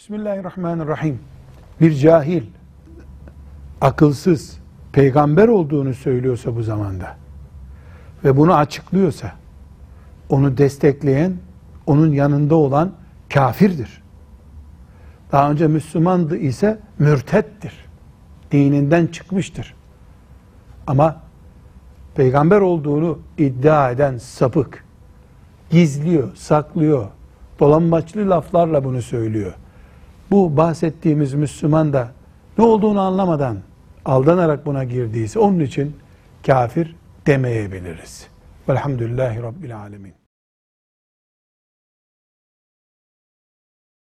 Bismillahirrahmanirrahim. Bir cahil, akılsız, peygamber olduğunu söylüyorsa bu zamanda ve bunu açıklıyorsa, onu destekleyen, onun yanında olan kafirdir. Daha önce Müslümandı ise mürtettir. Dininden çıkmıştır. Ama peygamber olduğunu iddia eden sapık, gizliyor, saklıyor, dolambaçlı laflarla bunu söylüyor. Bu bahsettiğimiz Müslüman da ne olduğunu anlamadan aldanarak buna girdiyse onun için kafir demeyebiliriz. Velhamdülillahi Rabbil Alemin.